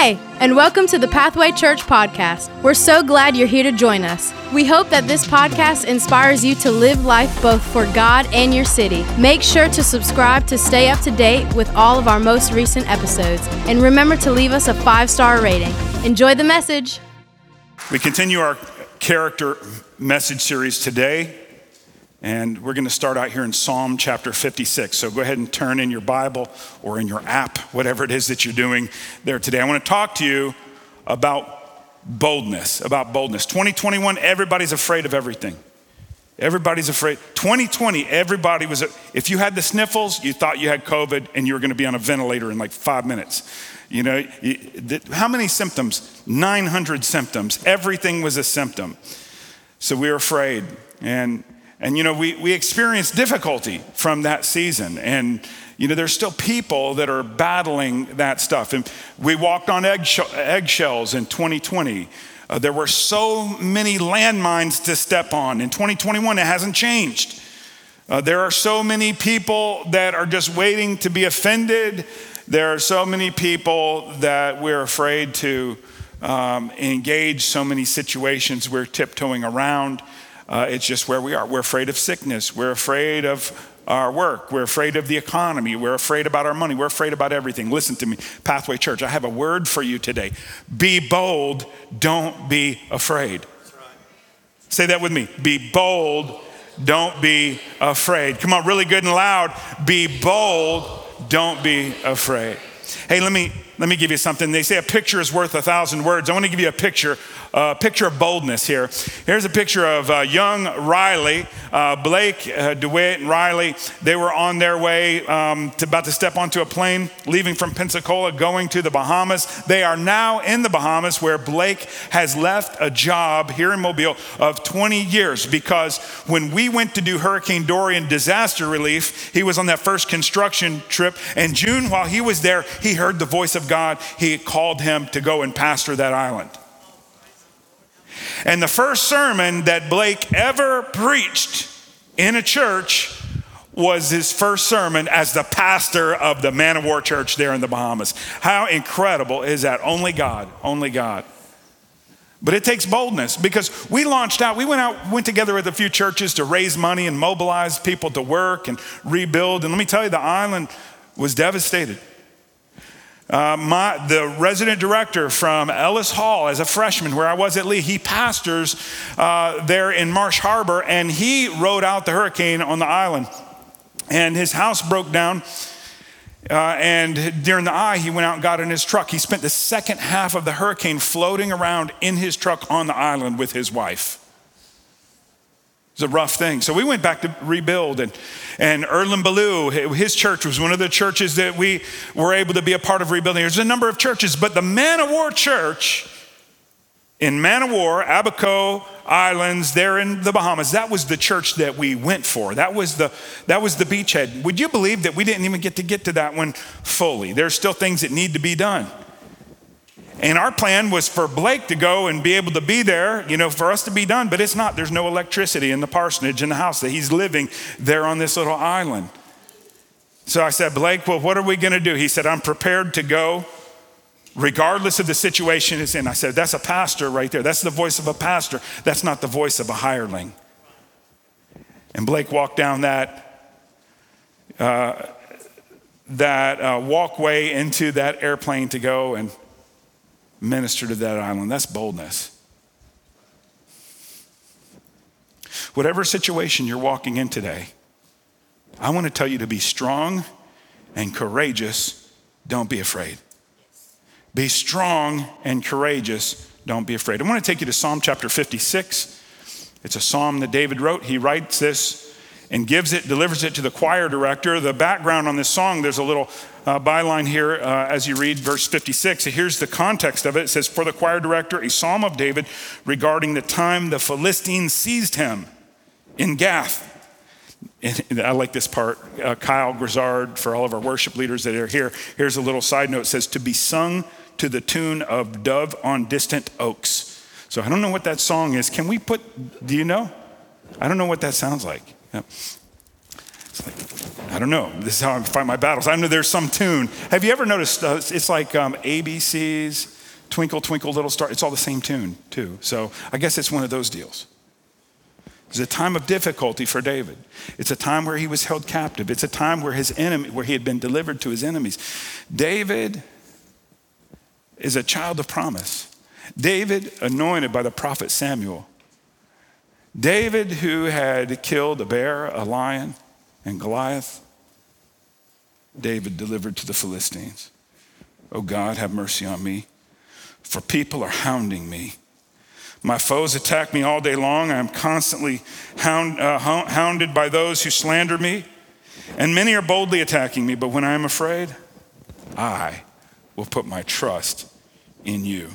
Hey, and welcome to the Pathway Church podcast. We're so glad you're here to join us. We hope that this podcast inspires you to live life both for God and your city. Make sure to subscribe to stay up to date with all of our most recent episodes. And remember to leave us a five star rating. Enjoy the message. We continue our character message series today. And we're going to start out here in Psalm chapter 56. So go ahead and turn in your Bible or in your app, whatever it is that you're doing there today. I want to talk to you about boldness, about boldness. 2021, everybody's afraid of everything. Everybody's afraid. 2020, everybody was, if you had the sniffles, you thought you had COVID and you were going to be on a ventilator in like five minutes. You know, how many symptoms? 900 symptoms. Everything was a symptom. So we were afraid. And and, you know, we, we experienced difficulty from that season. And, you know, there's still people that are battling that stuff. And we walked on eggshells in 2020. Uh, there were so many landmines to step on. In 2021, it hasn't changed. Uh, there are so many people that are just waiting to be offended. There are so many people that we're afraid to um, engage so many situations we're tiptoeing around. Uh, it's just where we are. We're afraid of sickness. We're afraid of our work. We're afraid of the economy. We're afraid about our money. We're afraid about everything. Listen to me, Pathway Church. I have a word for you today. Be bold. Don't be afraid. Say that with me. Be bold. Don't be afraid. Come on, really good and loud. Be bold. Don't be afraid. Hey, let me let me give you something. They say a picture is worth a thousand words. I want to give you a picture a picture of boldness here. Here's a picture of uh, young Riley, uh, Blake, uh, DeWitt, and Riley. They were on their way um, to about to step onto a plane, leaving from Pensacola, going to the Bahamas. They are now in the Bahamas, where Blake has left a job here in Mobile of 20 years because when we went to do Hurricane Dorian disaster relief, he was on that first construction trip. And June, while he was there, he heard the voice of God. He called him to go and pastor that island. And the first sermon that Blake ever preached in a church was his first sermon as the pastor of the Man of War Church there in the Bahamas. How incredible is that? Only God, only God. But it takes boldness because we launched out, we went out, went together with a few churches to raise money and mobilize people to work and rebuild. And let me tell you, the island was devastated. Uh, my, the resident director from Ellis Hall, as a freshman, where I was at Lee, he pastors uh, there in Marsh Harbor, and he rode out the hurricane on the island. And his house broke down. Uh, and during the eye, he went out and got in his truck. He spent the second half of the hurricane floating around in his truck on the island with his wife was a rough thing. So we went back to rebuild, and, and Erlen Ballou, his church was one of the churches that we were able to be a part of rebuilding. There's a number of churches, but the Man of War Church in Man of War, Abaco Islands, there in the Bahamas, that was the church that we went for. That was the that was the beachhead. Would you believe that we didn't even get to get to that one fully? There's still things that need to be done. And our plan was for Blake to go and be able to be there, you know, for us to be done, but it's not. There's no electricity in the parsonage in the house that he's living there on this little island. So I said, Blake, well, what are we going to do? He said, I'm prepared to go regardless of the situation it's in. I said, that's a pastor right there. That's the voice of a pastor. That's not the voice of a hireling. And Blake walked down that, uh, that uh, walkway into that airplane to go and minister to that island. That's boldness. Whatever situation you're walking in today, I want to tell you to be strong and courageous. Don't be afraid. Be strong and courageous. Don't be afraid. I want to take you to Psalm chapter 56. It's a psalm that David wrote. He writes this and gives it, delivers it to the choir director. The background on this song, there's a little uh, byline here uh, as you read verse 56. So Here's the context of it. It says, For the choir director, a psalm of David regarding the time the Philistines seized him in Gath. And I like this part. Uh, Kyle Grizzard, for all of our worship leaders that are here, here's a little side note. It says, To be sung to the tune of Dove on Distant Oaks. So I don't know what that song is. Can we put, do you know? I don't know what that sounds like. Yep. It's like, I don't know. This is how I fight my battles. I know there's some tune. Have you ever noticed uh, it's like um, ABCs, Twinkle, Twinkle, Little Star? It's all the same tune, too. So I guess it's one of those deals. It's a time of difficulty for David. It's a time where he was held captive. It's a time where his enemy, where he had been delivered to his enemies. David is a child of promise. David, anointed by the prophet Samuel. David, who had killed a bear, a lion, and Goliath. David delivered to the Philistines. Oh God, have mercy on me, for people are hounding me. My foes attack me all day long. I am constantly hound, uh, hounded by those who slander me, and many are boldly attacking me. But when I am afraid, I will put my trust in you.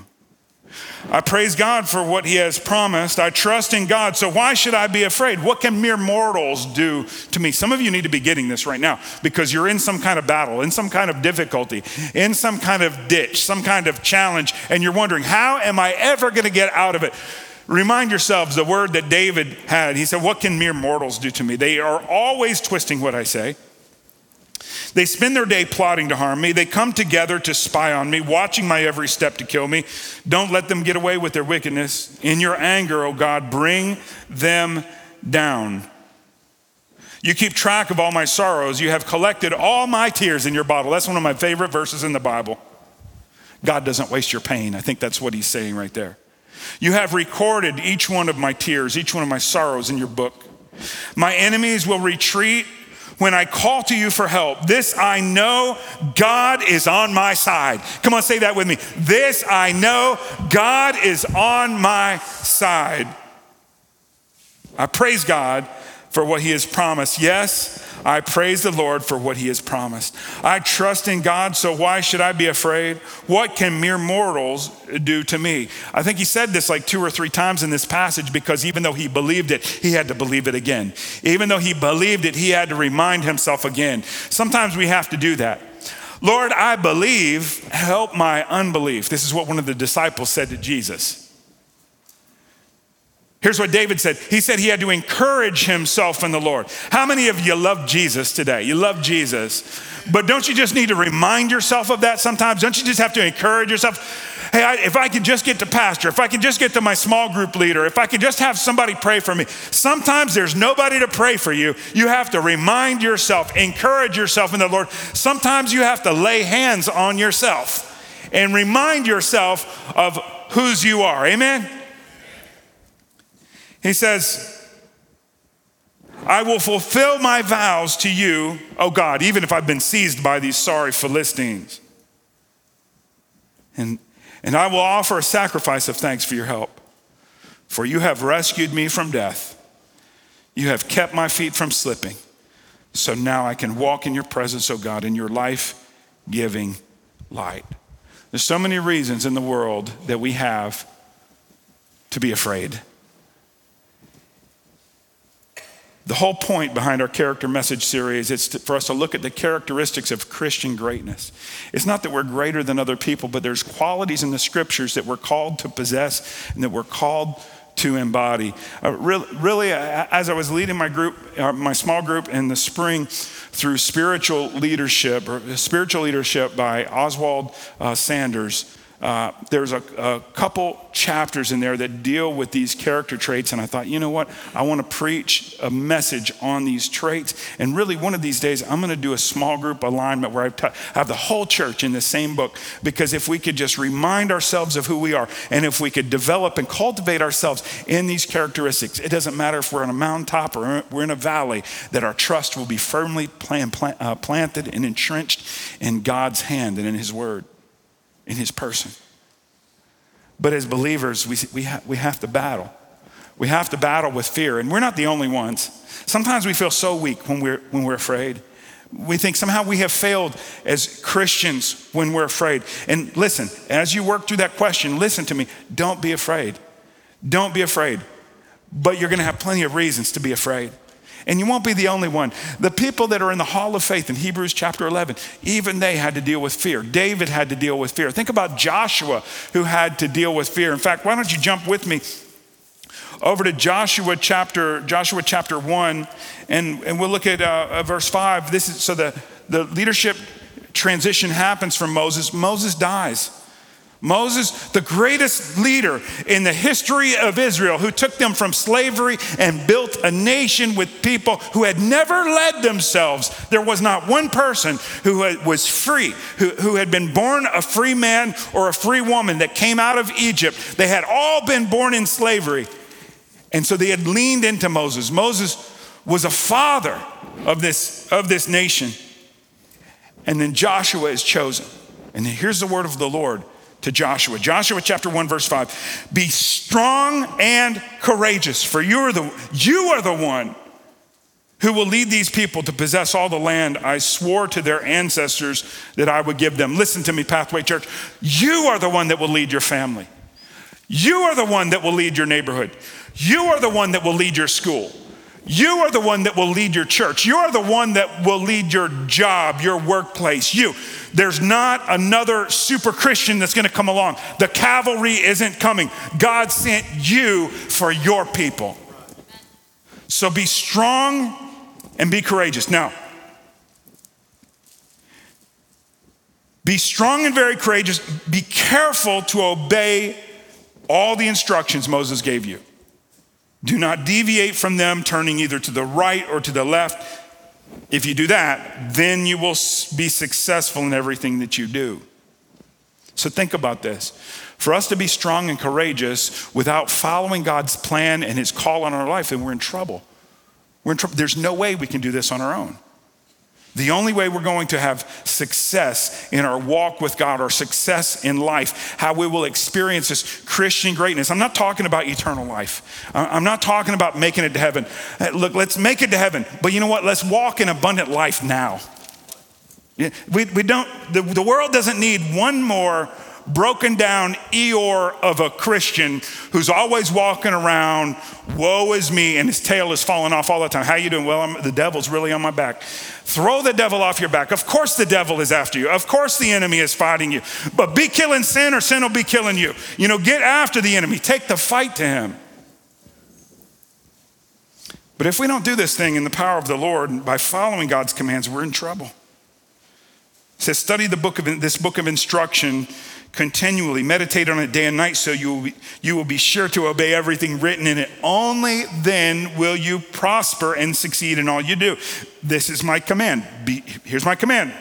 I praise God for what He has promised. I trust in God. So why should I be afraid? What can mere mortals do to me? Some of you need to be getting this right now because you're in some kind of battle, in some kind of difficulty, in some kind of ditch, some kind of challenge, and you're wondering, how am I ever going to get out of it? Remind yourselves the word that David had. He said, What can mere mortals do to me? They are always twisting what I say. They spend their day plotting to harm me. They come together to spy on me, watching my every step to kill me. Don't let them get away with their wickedness. In your anger, O God, bring them down. You keep track of all my sorrows. You have collected all my tears in your bottle. That's one of my favorite verses in the Bible. God doesn't waste your pain. I think that's what he's saying right there. You have recorded each one of my tears, each one of my sorrows in your book. My enemies will retreat when I call to you for help. This I know God is on my side. Come on, say that with me. This I know God is on my side. I praise God for what he has promised. Yes, I praise the Lord for what he has promised. I trust in God, so why should I be afraid? What can mere mortals do to me? I think he said this like two or three times in this passage because even though he believed it, he had to believe it again. Even though he believed it, he had to remind himself again. Sometimes we have to do that. Lord, I believe, help my unbelief. This is what one of the disciples said to Jesus. Here's what David said. He said he had to encourage himself in the Lord. How many of you love Jesus today? You love Jesus. But don't you just need to remind yourself of that sometimes? Don't you just have to encourage yourself? Hey, I, if I can just get to pastor, if I can just get to my small group leader, if I can just have somebody pray for me. Sometimes there's nobody to pray for you. You have to remind yourself, encourage yourself in the Lord. Sometimes you have to lay hands on yourself and remind yourself of whose you are. Amen? He says, I will fulfill my vows to you, O God, even if I've been seized by these sorry Philistines. And, and I will offer a sacrifice of thanks for your help. For you have rescued me from death. You have kept my feet from slipping. So now I can walk in your presence, O God, in your life giving light. There's so many reasons in the world that we have to be afraid. The whole point behind our character message series is to, for us to look at the characteristics of Christian greatness. It's not that we're greater than other people, but there's qualities in the scriptures that we're called to possess and that we're called to embody. Uh, really, really, uh, as I was leading my group, uh, my small group in the spring through spiritual leadership, or spiritual leadership by Oswald uh, Sanders, uh, there's a, a, couple chapters in there that deal with these character traits, and I thought, you know what? I want to preach a message on these traits. And really, one of these days, I'm going to do a small group alignment where I t- have the whole church in the same book. Because if we could just remind ourselves of who we are, and if we could develop and cultivate ourselves in these characteristics, it doesn't matter if we're on a mountaintop or we're in a valley, that our trust will be firmly plant, uh, planted and entrenched in God's hand and in His Word in his person. But as believers, we, we, ha- we have to battle. We have to battle with fear, and we're not the only ones. Sometimes we feel so weak when we're, when we're afraid. We think somehow we have failed as Christians when we're afraid. And listen, as you work through that question, listen to me. Don't be afraid. Don't be afraid. But you're going to have plenty of reasons to be afraid. And you won't be the only one. The people that are in the hall of faith in Hebrews chapter 11, even they had to deal with fear. David had to deal with fear. Think about Joshua who had to deal with fear. In fact, why don't you jump with me over to Joshua chapter Joshua chapter one, and, and we'll look at uh, uh, verse five. This is so the the leadership transition happens from Moses. Moses dies. Moses, the greatest leader in the history of Israel, who took them from slavery and built a nation with people who had never led themselves. There was not one person who was free, who, who had been born a free man or a free woman that came out of Egypt. They had all been born in slavery. And so they had leaned into Moses. Moses was a father of this, of this nation. And then Joshua is chosen. And here's the word of the Lord to Joshua. Joshua chapter 1 verse 5. Be strong and courageous, for you are the you are the one who will lead these people to possess all the land I swore to their ancestors that I would give them. Listen to me, Pathway Church. You are the one that will lead your family. You are the one that will lead your neighborhood. You are the one that will lead your school. You are the one that will lead your church. You are the one that will lead your job, your workplace. You. There's not another super Christian that's going to come along. The cavalry isn't coming. God sent you for your people. So be strong and be courageous. Now, be strong and very courageous. Be careful to obey all the instructions Moses gave you. Do not deviate from them, turning either to the right or to the left. If you do that, then you will be successful in everything that you do. So think about this. For us to be strong and courageous without following God's plan and his call on our life, then we're in trouble. We're in trouble. There's no way we can do this on our own. The only way we're going to have success in our walk with God our success in life, how we will experience this Christian greatness. I'm not talking about eternal life. I'm not talking about making it to heaven. Uh, look, let's make it to heaven. But you know what? Let's walk in abundant life now. We, we don't, the, the world doesn't need one more broken down Eeyore of a Christian who's always walking around, woe is me, and his tail is falling off all the time. How you doing? Well, I'm, the devil's really on my back. Throw the devil off your back. Of course the devil is after you. Of course the enemy is fighting you. But be killing sin or sin will be killing you. You know, get after the enemy. Take the fight to him. But if we don't do this thing in the power of the Lord by following God's commands, we're in trouble. It says, study the book of this book of instruction continually. Meditate on it day and night so you will, be, you will be sure to obey everything written in it. Only then will you prosper and succeed in all you do. This is my command. Be, here's my command.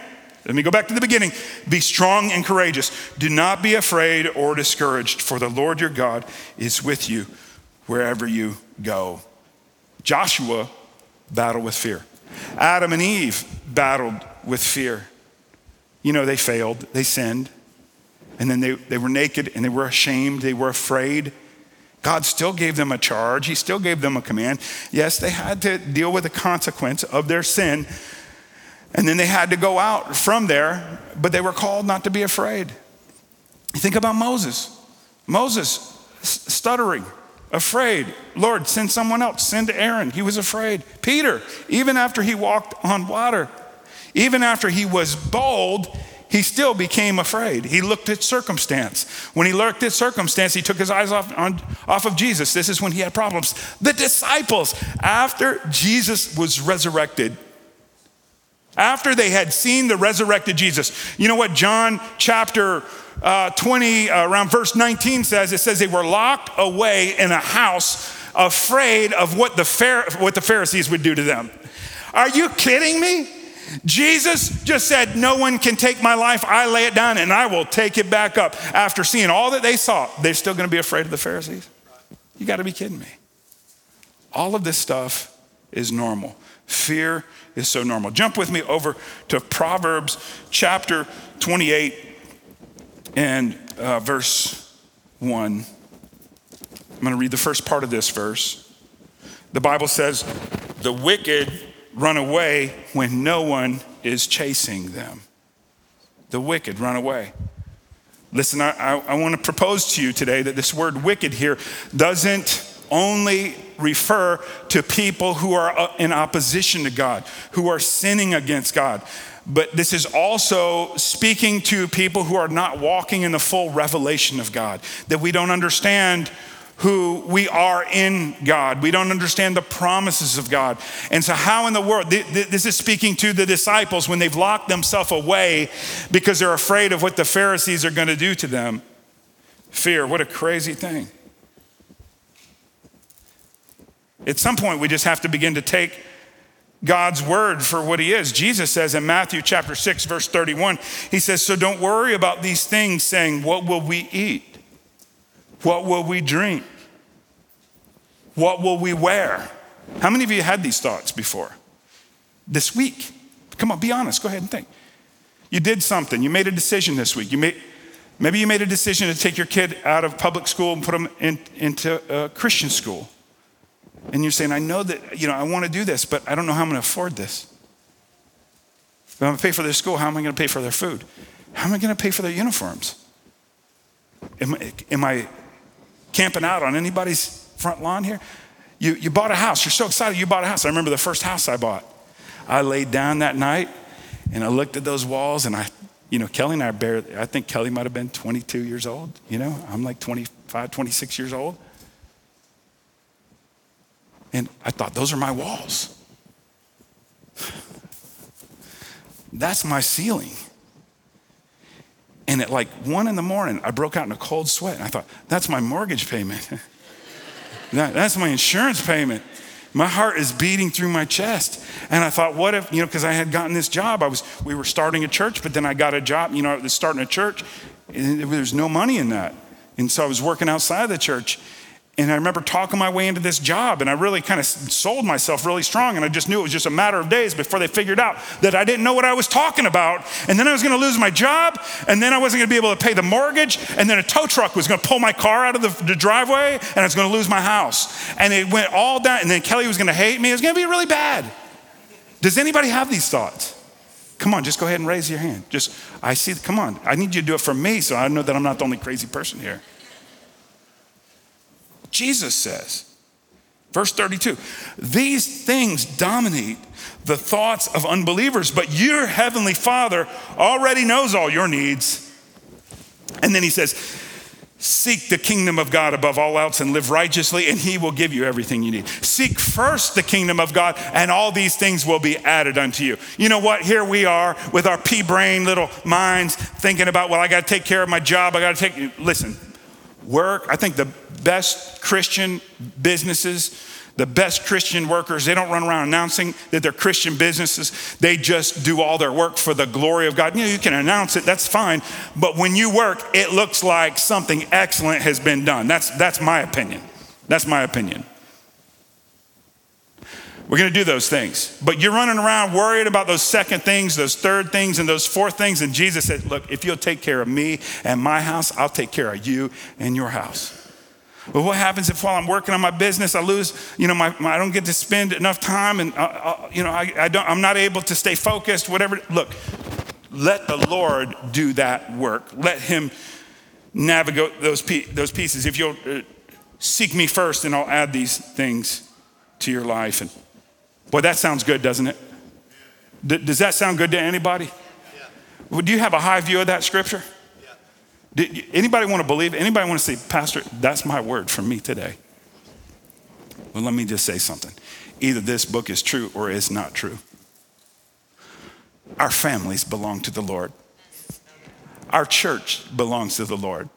Let me go back to the beginning. Be strong and courageous. Do not be afraid or discouraged, for the Lord your God is with you wherever you go. Joshua battled with fear. Adam and Eve battled with fear. You know, they failed, they sinned. And then they, they were naked and they were ashamed, they were afraid. God still gave them a charge, He still gave them a command. Yes, they had to deal with the consequence of their sin. And then they had to go out from there, but they were called not to be afraid. Think about Moses. Moses, stuttering, afraid. Lord, send someone else. Send Aaron. He was afraid. Peter, even after he walked on water, even after he was bold, he still became afraid. He looked at circumstance. When he looked at circumstance, he took his eyes off, on, off of Jesus. This is when he had problems. The disciples, after Jesus was resurrected, after they had seen the resurrected Jesus, you know what John chapter uh, 20, uh, around verse 19 says? It says they were locked away in a house, afraid of what the, what the Pharisees would do to them. Are you kidding me? Jesus just said, No one can take my life. I lay it down and I will take it back up. After seeing all that they saw, they're still going to be afraid of the Pharisees? You got to be kidding me. All of this stuff is normal. Fear is so normal. Jump with me over to Proverbs chapter 28 and uh, verse 1. I'm going to read the first part of this verse. The Bible says, The wicked run away when no one is chasing them. The wicked run away. Listen, I, I, I want to propose to you today that this word wicked here doesn't only refer to people who are uh, in opposition to God, who are sinning against God. But this is also speaking to people who are not walking in the full revelation of God, that we don't understand who we are in God. We don't understand the promises of God. And so, how in the world, this is speaking to the disciples when they've locked themselves away because they're afraid of what the Pharisees are going to do to them. Fear, what a crazy thing. At some point, we just have to begin to take God's word for what he is. Jesus says in Matthew chapter 6 verse 31, he says, "So don't worry about these things saying, what will we eat? What will we drink? What will we wear?" How many of you had these thoughts before? This week. Come on, be honest. Go ahead and think. You did something. You made a decision this week. You made maybe you made a decision to take your kid out of public school and put them in, into a Christian school. And you're saying, I know that, you know, I want to do this, but I don't know how I'm going to afford this. If I'm going to pay for their school, how am I going to pay for their food? How am I going to pay for their uniforms? Am, am I camping out on anybody's front lawn here? You, you bought a house. You're so excited you bought a house. I remember the first house I bought. I laid down that night and I looked at those walls and I, you know, Kelly and I barely, I think Kelly might have been 22 years old. You know, I'm like 25, 26 years old. And I thought, those are my walls. That's my ceiling. And at like one in the morning, I broke out in a cold sweat. And I thought, that's my mortgage payment. that's my insurance payment. My heart is beating through my chest. And I thought, what if, you know, because I had gotten this job. I was, we were starting a church, but then I got a job, you know, I was starting a church. There's no money in that. And so I was working outside of the church. And I remember talking my way into this job, and I really kind of sold myself really strong. And I just knew it was just a matter of days before they figured out that I didn't know what I was talking about. And then I was going to lose my job, and then I wasn't going to be able to pay the mortgage, and then a tow truck was going to pull my car out of the, the driveway, and I was going to lose my house. And it went all down, and then Kelly was going to hate me. It was going to be really bad. Does anybody have these thoughts? Come on, just go ahead and raise your hand. Just, I see, come on. I need you to do it for me so I know that I'm not the only crazy person here. Jesus says. Verse 32 These things dominate the thoughts of unbelievers, but your heavenly Father already knows all your needs. And then he says, Seek the kingdom of God above all else and live righteously, and he will give you everything you need. Seek first the kingdom of God, and all these things will be added unto you. You know what? Here we are with our pea brain little minds thinking about, well, I got to take care of my job. I got to take, listen, work. I think the best Christian businesses, the best Christian workers, they don't run around announcing that they're Christian businesses. They just do all their work for the glory of God. You know, you can announce it, that's fine. But when you work, it looks like something excellent has been done. That's, that's my opinion. That's my opinion. We're going to do those things. But you're running around worried about those second things, those third things, and those fourth things. And Jesus said, Look, if you'll take care of me and my house, I'll take care of you and your house. But what happens if while I'm working on my business, I lose, you know, my, my I don't get to spend enough time and, uh, uh, you know, I, I don't, I'm not able to stay focused, whatever. Look, let the Lord do that work. Let Him navigate those, those pieces. If you'll uh, seek me first, and I'll add these things to your life. And Boy, that sounds good, doesn't it? D- does that sound good to anybody? Yeah. Well, do you have a high view of that scripture? Do, anybody want to believe? Anybody want to say, Pastor, that's my word for me today? Well, let me just say something. Either this book is true or it's not true. Our families belong to the Lord. Our church belongs to the Lord.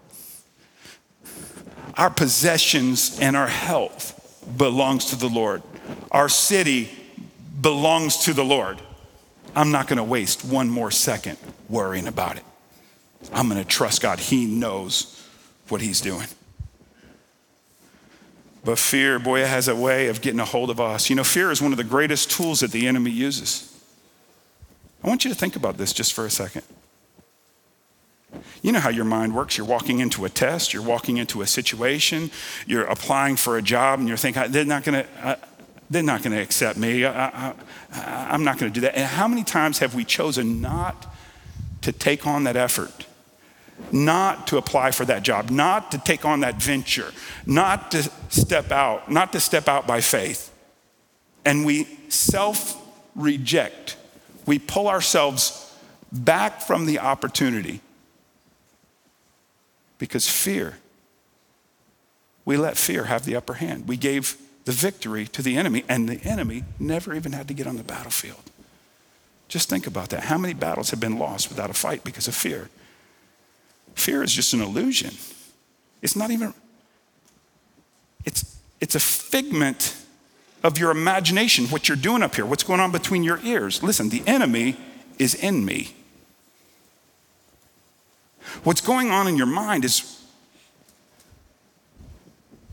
Our possessions and our health belongs to the Lord. Our city belongs to the Lord. I'm not going to waste one more second worrying about it. I'm going to trust God. He knows what He's doing. But fear, boy, it has a way of getting a hold of us. You know, fear is one of the greatest tools that the enemy uses. I want you to think about this just for a second. You know how your mind works. You're walking into a test, you're walking into a situation, you're applying for a job, and you're thinking, ah, they're not going to, ah, they're not going to accept me. I, am not going to do that. And how many times have we chosen not to take on that effort? Not to apply for that job, not to take on that venture, not to step out, not to step out by faith. And we self reject. We pull ourselves back from the opportunity because fear we let fear have the upper hand. We gave the victory to the enemy, and the enemy never even had to get on the battlefield. Just think about that. How many battles have been lost without a fight because of fear? Fear is just an illusion. It's not even, it's, it's a figment of your imagination, what you're doing up here, what's going on between your ears. Listen, the enemy is in me. What's going on in your mind is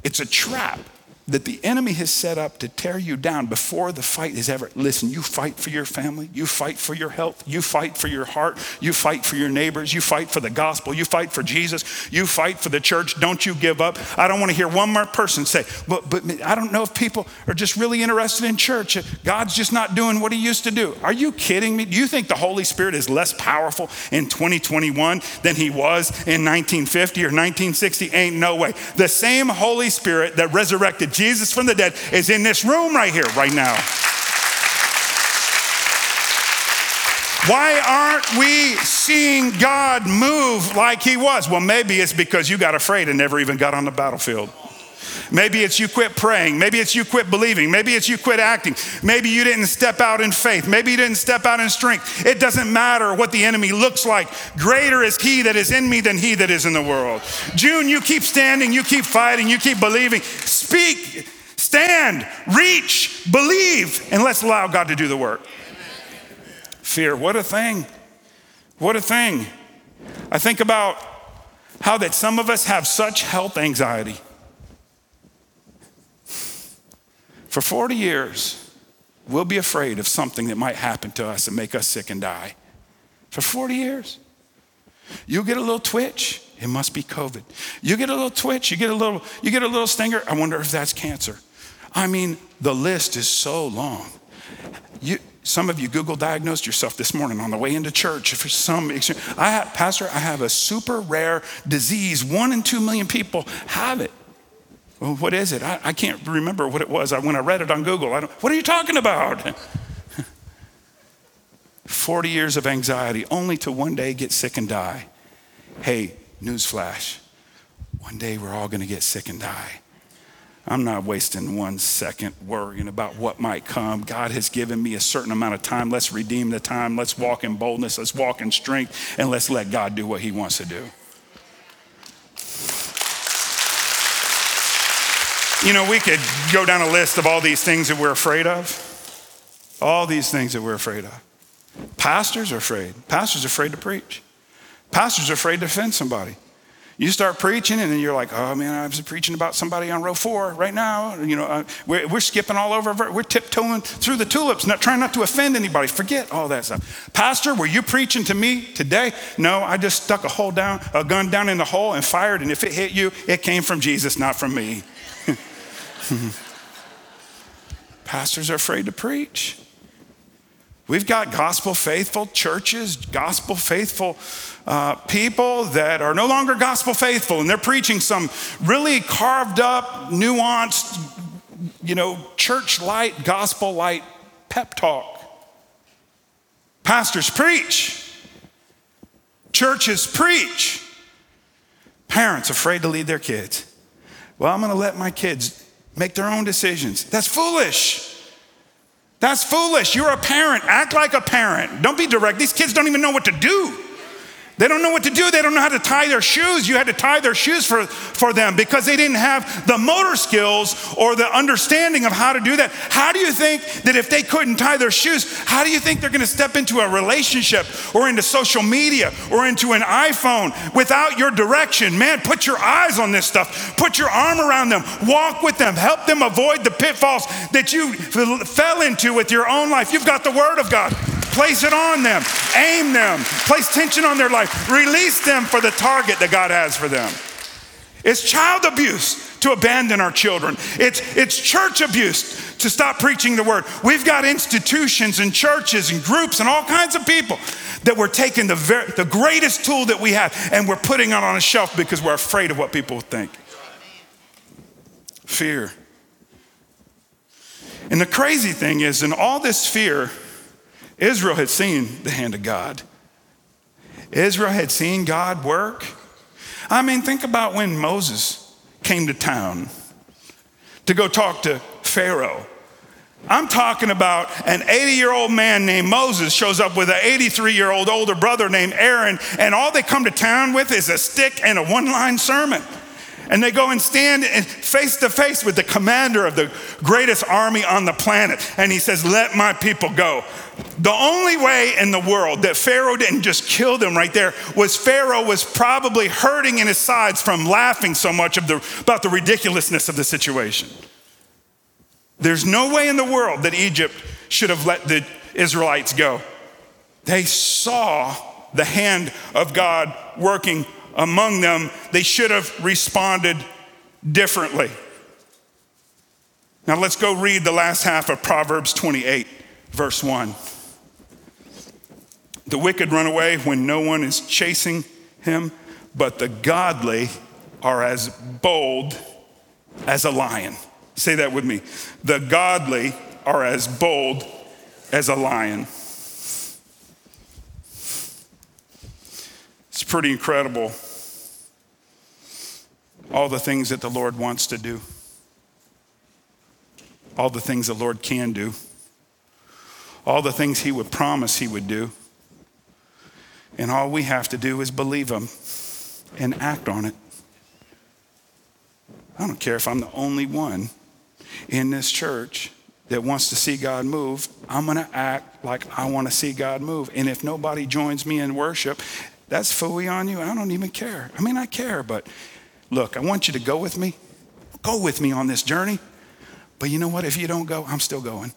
it's a trap that the enemy has set up to tear you down before the fight is ever. Listen, you fight for your family, you fight for your health, you fight for your heart, you fight for your neighbors, you fight for the gospel, you fight for Jesus, you fight for the church. Don't you give up. I don't want to hear one more person say, but, but I don't know if people are just really interested in church. Uh, God's just not doing what he used to do. Are you kidding me? Do you think the Holy Spirit is less powerful in 2021 than he was in 1950 or 1960? Ain't no way. The same Holy Spirit that resurrected Jesus from the dead is in this room right here, right now. Why aren't we seeing God move like He was? Well, maybe it's because you got afraid and never even got on the battlefield. Maybe it's you quit praying. Maybe it's you quit believing. Maybe it's you quit acting. Maybe you didn't step out in faith. Maybe you didn't step out in strength. It doesn't matter what the enemy looks like. Greater is he that is in me than he that is in the world. June, you keep standing, you keep fighting, you keep believing. Speak, stand, reach, believe, and let's allow God to do the work. Fear, what a thing. What a thing. I think about how that some of us have such health anxiety. For 40 years, we'll be afraid of something that might happen to us and make us sick and die. For 40 years. You get a little twitch, it must be COVID. You get a little twitch, you get a little, you get a little stinger, I wonder if that's cancer. I mean, the list is so long. You, some of you Google diagnosed yourself this morning on the way into church. For some, I have, Pastor, I have a super rare disease. One in two million people have it. Well, what is it? I, I can't remember what it was I, when I read it on Google. What are you talking about? 40 years of anxiety, only to one day get sick and die. Hey, newsflash. One day we're all going to get sick and die. I'm not wasting one second worrying about what might come. God has given me a certain amount of time. Let's redeem the time. Let's walk in boldness. Let's walk in strength. And let's let God do what He wants to do. You know, we could go down a list of all these things that we're afraid of. All these things that we're afraid of. Pastors are afraid. Pastors are afraid to preach. Pastors are afraid to offend somebody. You start preaching, and then you're like, oh man, I was preaching about somebody on row four right now. You know, uh, we're, we're, skipping all over, we're tiptoeing through the tulips, not trying not to offend anybody. Forget all that stuff. Pastor, were you preaching to me today? No, I just stuck a hole down, a gun down in the hole and fired, and if it hit you, it came from Jesus, not from me. Pastors are afraid to preach. We've got gospel faithful churches, gospel faithful uh, people that are no longer gospel faithful, and they're preaching some really carved up, nuanced, you know, church light, gospel light pep talk. Pastors preach, churches preach, parents afraid to lead their kids. Well, I'm going to let my kids make their own decisions. That's foolish. That's foolish. You're a parent. Act like a parent. Don't be direct. These kids don't even know what to do. They don't know what to do. They don't know how to tie their shoes. You had to tie their shoes for, for them because they didn't have the motor skills or the understanding of how to do that. How do you think that if they couldn't tie their shoes, how do you think they're going to step into a relationship or into social media or into an iPhone without your direction? Man, put your eyes on this stuff. Put your arm around them. Walk with them. Help them avoid the pitfalls that you fell into with your own life. You've got the Word of God. Place it on them, aim them, place tension on their life, release them for the target that God has for them. It's child abuse to abandon our children. It's, it's church abuse to stop preaching the word. We've got institutions and churches and groups and all kinds of people that we're taking the, ver- the greatest tool that we have and we're putting it on a shelf because we're afraid of what people think. Fear. And the crazy thing is, in all this fear, Israel had seen the hand of God. Israel had seen God work. I mean, think about when Moses came to town to go talk to Pharaoh. I'm talking about an 80 year old man named Moses shows up with an 83 year old older brother named Aaron, and all they come to town with is a stick and a one line sermon. And they go and stand face to face with the commander of the greatest army on the planet. And he says, Let my people go. The only way in the world that Pharaoh didn't just kill them right there was Pharaoh was probably hurting in his sides from laughing so much the, about the ridiculousness of the situation. There's no way in the world that Egypt should have let the Israelites go. They saw the hand of God working among them. They should have responded differently. Now let's go read the last half of Proverbs 28, verse 1. The wicked run away when no one is chasing him, but the godly are as bold as a lion. Say that with me. The godly are as bold as a lion. It's pretty incredible. All the things that the Lord wants to do, all the things the Lord can do, all the things He would promise He would do. And all we have to do is believe Him and act on it. I don't care if I'm the only one in this church that wants to see God move, I'm going to act like I want to see God move. And if nobody joins me in worship, that's fully on you. I don't even care. I mean, I care, but look, I want you to go with me. Go with me on this journey. But you know what? If you don't go, I'm still going.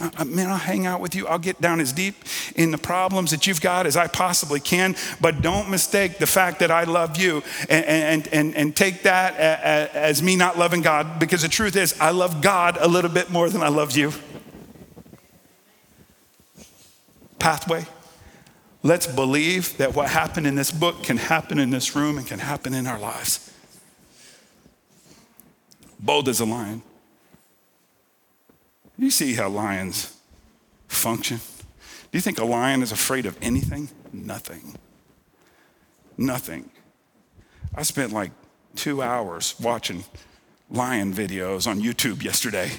I mean, I'll hang out with you. I'll get down as deep in the problems that you've got as I possibly can. But don't mistake the fact that I love you and, and, and, and take that as me not loving God. Because the truth is, I love God a little bit more than I love you. Pathway. Let's believe that what happened in this book can happen in this room and can happen in our lives. Bold as a lion. You see how lions function? Do you think a lion is afraid of anything? Nothing. Nothing. I spent like two hours watching lion videos on YouTube yesterday.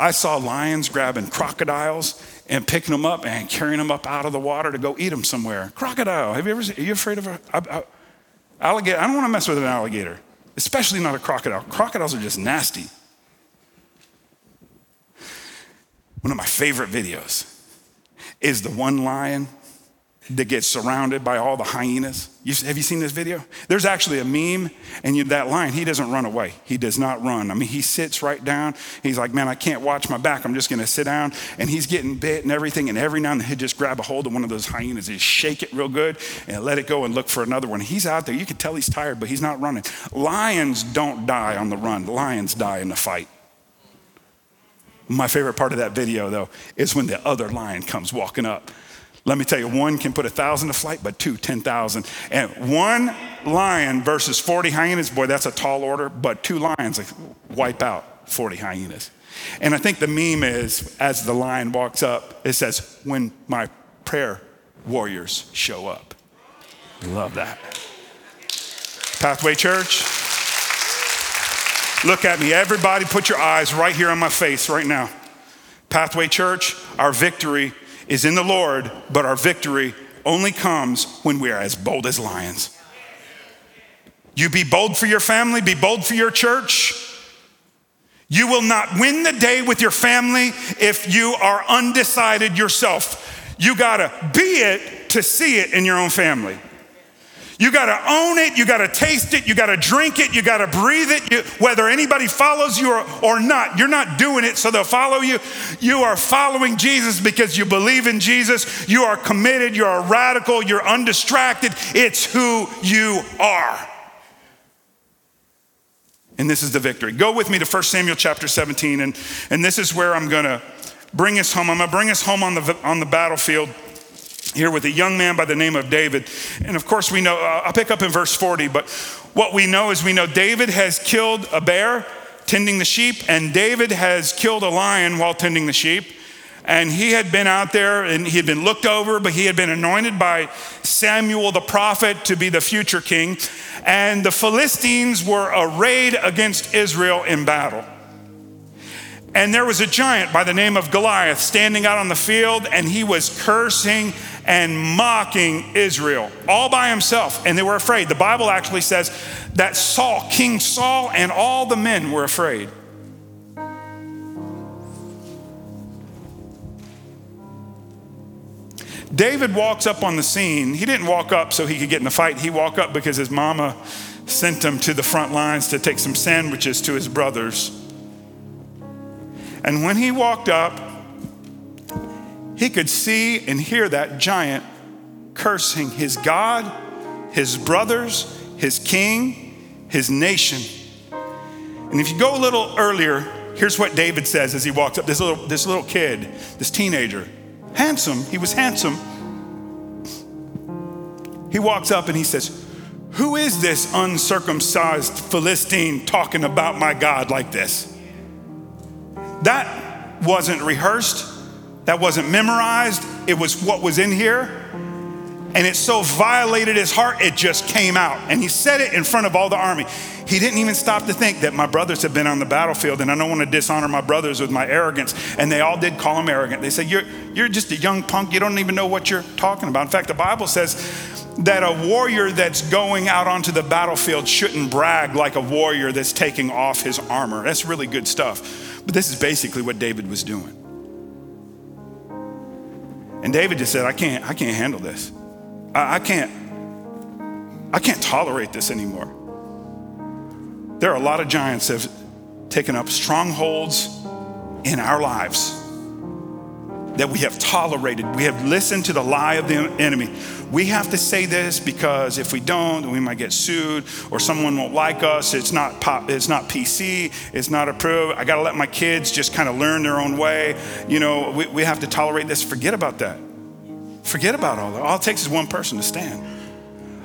I saw lions grabbing crocodiles and picking them up and carrying them up out of the water to go eat them somewhere. Crocodile. Have you ever? Are you afraid of a, a, a alligator? I don't want to mess with an alligator, especially not a crocodile. Crocodiles are just nasty. One of my favorite videos is the one lion that gets surrounded by all the hyenas. You, have you seen this video? There's actually a meme, and you, that lion, he doesn't run away. He does not run. I mean, he sits right down. He's like, man, I can't watch my back. I'm just going to sit down. And he's getting bit and everything. And every now and then he'd just grab a hold of one of those hyenas and shake it real good and let it go and look for another one. He's out there. You can tell he's tired, but he's not running. Lions don't die on the run, lions die in the fight. My favorite part of that video, though, is when the other lion comes walking up. Let me tell you, one can put a thousand to flight, but two, 10,000. And one lion versus 40 hyenas, boy, that's a tall order, but two lions like, wipe out 40 hyenas. And I think the meme is as the lion walks up, it says, when my prayer warriors show up. Love that. Pathway Church. Look at me. Everybody, put your eyes right here on my face right now. Pathway Church, our victory is in the Lord, but our victory only comes when we are as bold as lions. You be bold for your family, be bold for your church. You will not win the day with your family if you are undecided yourself. You gotta be it to see it in your own family. You got to own it. You got to taste it. You got to drink it. You got to breathe it. You, whether anybody follows you or, or not, you're not doing it so they'll follow you. You are following Jesus because you believe in Jesus. You are committed. You're a radical. You're undistracted. It's who you are. And this is the victory. Go with me to 1 Samuel chapter 17. And, and this is where I'm going to bring us home. I'm going to bring us home on the, on the battlefield here with a young man by the name of David. And of course, we know, uh, I'll pick up in verse 40, but what we know is we know David has killed a bear tending the sheep, and David has killed a lion while tending the sheep. And he had been out there and he had been looked over, but he had been anointed by Samuel the prophet to be the future king. And the Philistines were arrayed against Israel in battle. And there was a giant by the name of Goliath standing out on the field, and he was cursing and mocking Israel all by himself. And they were afraid. The Bible actually says that Saul, King Saul, and all the men were afraid. David walks up on the scene. He didn't walk up so he could get in the fight. He walked up because his mama sent him to the front lines to take some sandwiches to his brothers. And when he walked up, he could see and hear that giant cursing his God, his brothers, his king, his nation. And if you go a little earlier, here's what David says as he walks up. This little, this little kid, this teenager, handsome, he was handsome. He walks up and he says, Who is this uncircumcised Philistine talking about my God like this? That wasn't rehearsed, that wasn't memorized, it was what was in here. And it so violated his heart, it just came out. And he said it in front of all the army. He didn't even stop to think that my brothers have been on the battlefield, and I don't want to dishonor my brothers with my arrogance. And they all did call him arrogant. They said, You're, you're just a young punk. You don't even know what you're talking about. In fact, the Bible says that a warrior that's going out onto the battlefield shouldn't brag like a warrior that's taking off his armor. That's really good stuff. But this is basically what David was doing. And David just said, I can't, I can't handle this. I, I can't, I can't tolerate this anymore. There are a lot of giants that have taken up strongholds in our lives that we have tolerated. We have listened to the lie of the enemy. We have to say this because if we don't, we might get sued or someone won't like us. It's not pop, it's not PC, it's not approved. I got to let my kids just kind of learn their own way. You know, we, we have to tolerate this. Forget about that. Forget about all that. All it takes is one person to stand.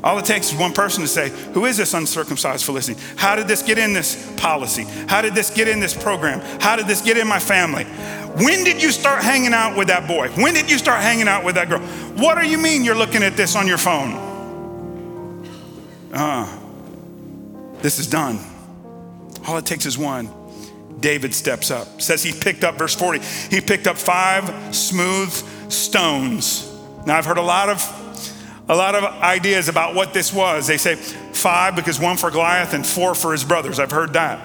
All it takes is one person to say, Who is this uncircumcised Philistine? How did this get in this policy? How did this get in this program? How did this get in my family? When did you start hanging out with that boy? When did you start hanging out with that girl? What do you mean you're looking at this on your phone? Uh, this is done. All it takes is one. David steps up. Says he picked up, verse 40, he picked up five smooth stones. Now I've heard a lot of a lot of ideas about what this was. They say five because one for Goliath and four for his brothers. I've heard that.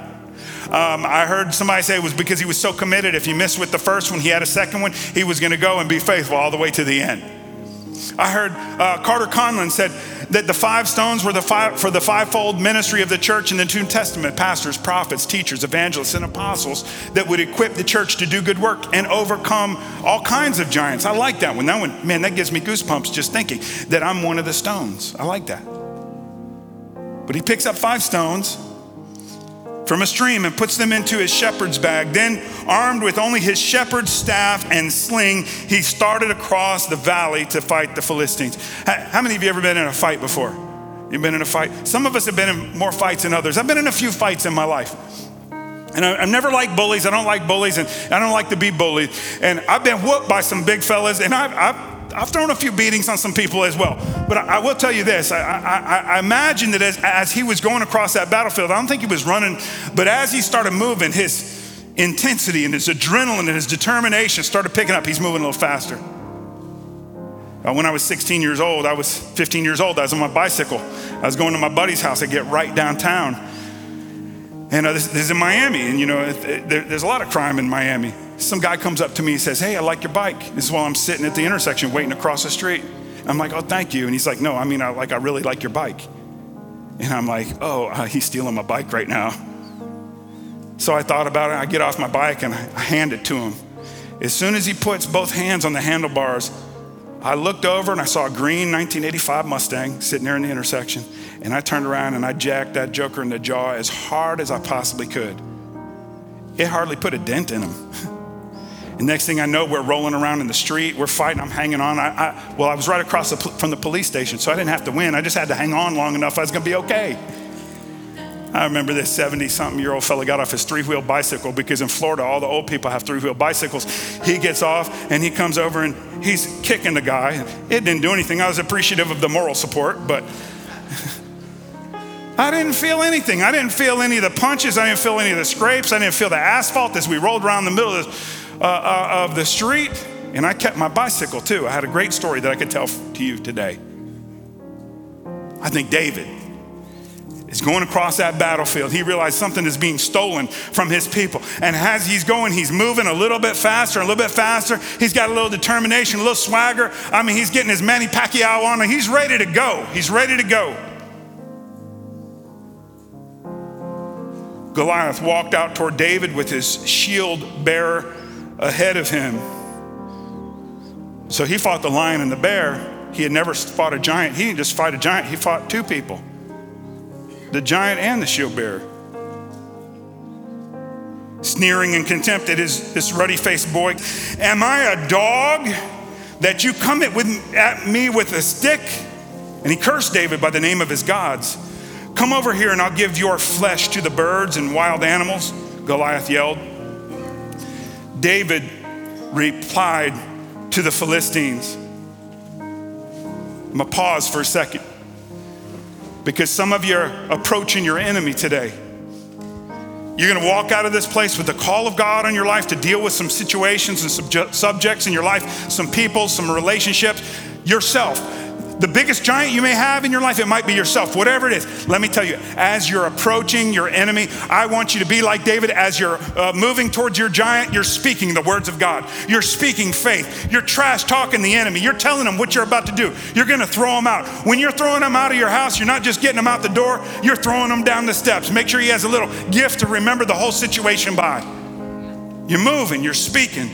Um, I heard somebody say it was because he was so committed. If he missed with the first one, he had a second one, he was going to go and be faithful all the way to the end. I heard uh, Carter Conlon said that the five stones were the five, for the fivefold ministry of the church in the New Testament pastors, prophets, teachers, evangelists, and apostles that would equip the church to do good work and overcome all kinds of giants. I like that one. That one, man, that gives me goosebumps just thinking that I'm one of the stones. I like that. But he picks up five stones from a stream and puts them into his shepherd's bag. Then, armed with only his shepherd's staff and sling, he started across the valley to fight the Philistines. How many of you ever been in a fight before? You've been in a fight? Some of us have been in more fights than others. I've been in a few fights in my life. And I, have never liked bullies. I don't like bullies, and I don't like to be bullied. And I've been whooped by some big fellas, and I've, I've I've thrown a few beatings on some people as well. But I, I will tell you this I, I, I imagine that as, as he was going across that battlefield, I don't think he was running, but as he started moving, his intensity and his adrenaline and his determination started picking up. He's moving a little faster. Uh, when I was 16 years old, I was 15 years old, I was on my bicycle. I was going to my buddy's house. I get right downtown. And uh, this, this, is in Miami, and you know, it, it, there, there's a lot of crime in Miami some guy comes up to me and says, Hey, I like your bike. This is while I'm sitting at the intersection waiting to cross the street. I'm like, Oh, thank you. And he's like, No, I mean, I, like, I really like your bike. And I'm like, Oh, uh, he's stealing my bike right now. So I thought about it. I get off my bike and I hand it to him. As soon as he puts both hands on the handlebars, I looked over and I saw a green 1985 Mustang sitting there in the intersection. And I turned around and I jacked that joker in the jaw as hard as I possibly could. It hardly put a dent in him. And next thing I know, we're rolling around in the street. We're fighting. I'm hanging on. I, I well, I was right across the, from the police station, so I didn't have to win. I just had to hang on long enough. I was going to be okay. I remember this 70 something year old fella got off his three wheel bicycle because in Florida, all the old people have three wheel bicycles. He gets off and he comes over and he's kicking the guy. It didn't do anything. I was appreciative of the moral support, but I didn't feel anything. I didn't feel any of the punches. I didn't feel any of the scrapes. I didn't feel the asphalt as we rolled around the middle of, uh, uh, of the street. And I kept my bicycle too. I had a great story that I could tell to you today. I think David is going across that battlefield. He realized something is being stolen from his people. And as he's going, he's moving a little bit faster, a little bit faster. He's got a little determination, a little swagger. I mean, he's getting his Manny Pacquiao on, he's ready to go. He's ready to go. Goliath walked out toward David with his shield bearer ahead of him. So he fought the lion and the bear. He had never fought a giant. He didn't just fight a giant, he fought two people the giant and the shield bearer. Sneering in contempt at his, this ruddy faced boy. Am I a dog that you come at, with, at me with a stick? And he cursed David by the name of his gods. Come over here and I'll give your flesh to the birds and wild animals, Goliath yelled. David replied to the Philistines. I'm gonna pause for a second because some of you are approaching your enemy today. You're gonna walk out of this place with the call of God on your life to deal with some situations and subject, subjects in your life, some people, some relationships, yourself the biggest giant you may have in your life, it might be yourself, whatever it is. Let me tell you, as you're approaching your enemy, I want you to be like David. As you're uh, moving towards your giant, you're speaking the words of God. You're speaking faith. You're trash talking the enemy. You're telling them what you're about to do. You're going to throw them out. When you're throwing them out of your house, you're not just getting them out the door, you're throwing them down the steps. Make sure he has a little gift to remember the whole situation by. You're moving, you're speaking.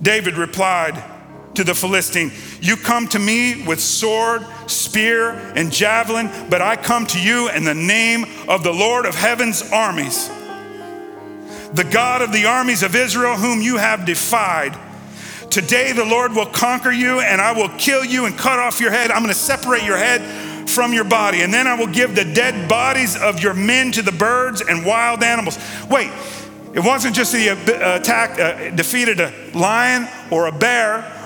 David replied, to the Philistine, You come to me with sword, spear, and javelin, but I come to you in the name of the Lord of heaven's armies, the God of the armies of Israel, whom you have defied. Today the Lord will conquer you, and I will kill you and cut off your head. I'm to separate your head from your body, and then I will give the dead bodies of your men to the birds and wild animals. Wait, it wasn't just the uh, attack, uh, defeated a lion or a bear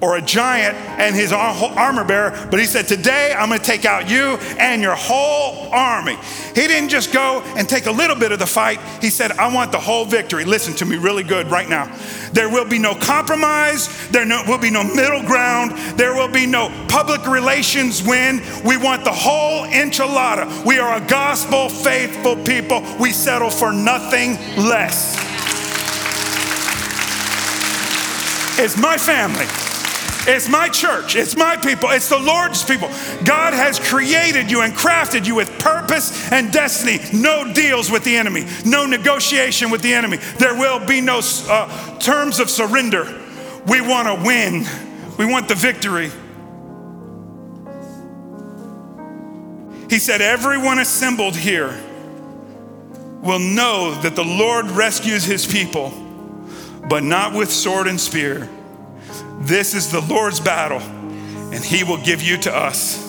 or a giant and his armor bearer, but he said, Today I'm gonna take out you and your whole army. He didn't just go and take a little bit of the fight, he said, I want the whole victory. Listen to me really good right now. There will be no compromise, there no, will be no middle ground, there will be no public relations win. We want the whole enchilada. We are a gospel faithful people, we settle for nothing less. It's my family. It's my church. It's my people. It's the Lord's people. God has created you and crafted you with purpose and destiny. No deals with the enemy, no negotiation with the enemy. There will be no uh, terms of surrender. We want to win, we want the victory. He said, Everyone assembled here will know that the Lord rescues his people, but not with sword and spear this is the Lord's battle, and he will give you to us.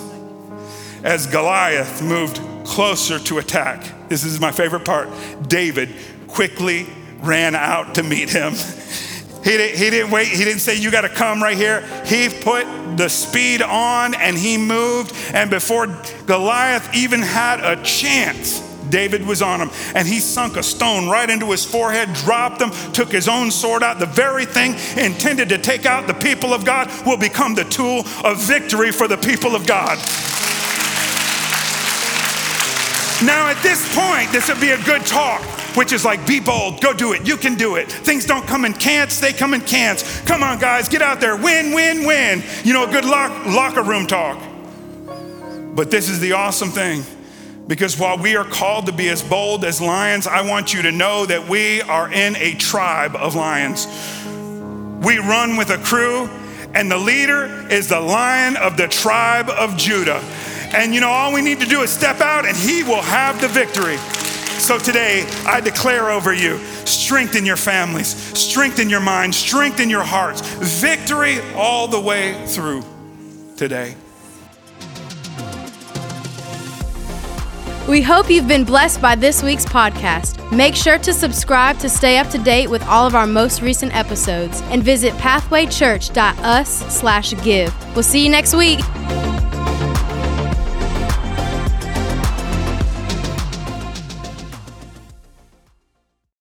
As Goliath moved closer to attack, this is my favorite part. David quickly ran out to meet him. He, didn't, he didn't wait. He didn't say, You got to come right here. He put the speed on and he moved. And before Goliath even had a chance, David was on him, and he sunk a stone right into his forehead, dropped him, took his own sword out. The very thing intended to take out the people of God will become the tool of victory for the people of God. Now, at this point, this would be a good talk, which is like, be bold, go do it, you can do it. Things don't come in cans, they come in cans. Come on, guys, get out there, win, win, win. You know, good lock, locker room talk. But this is the awesome thing because while we are called to be as bold as lions, I want you to know that we are in a tribe of lions. We run with a crew, and the leader is the lion of the tribe of Judah. And you know, all we need to do is step out, and he will have the victory. So today, I declare over you strengthen your families, strengthen your minds, strengthen your hearts, victory all the way through today. We hope you've been blessed by this week's podcast. Make sure to subscribe to stay up to date with all of our most recent episodes and visit pathwaychurch.us/give. We'll see you next week.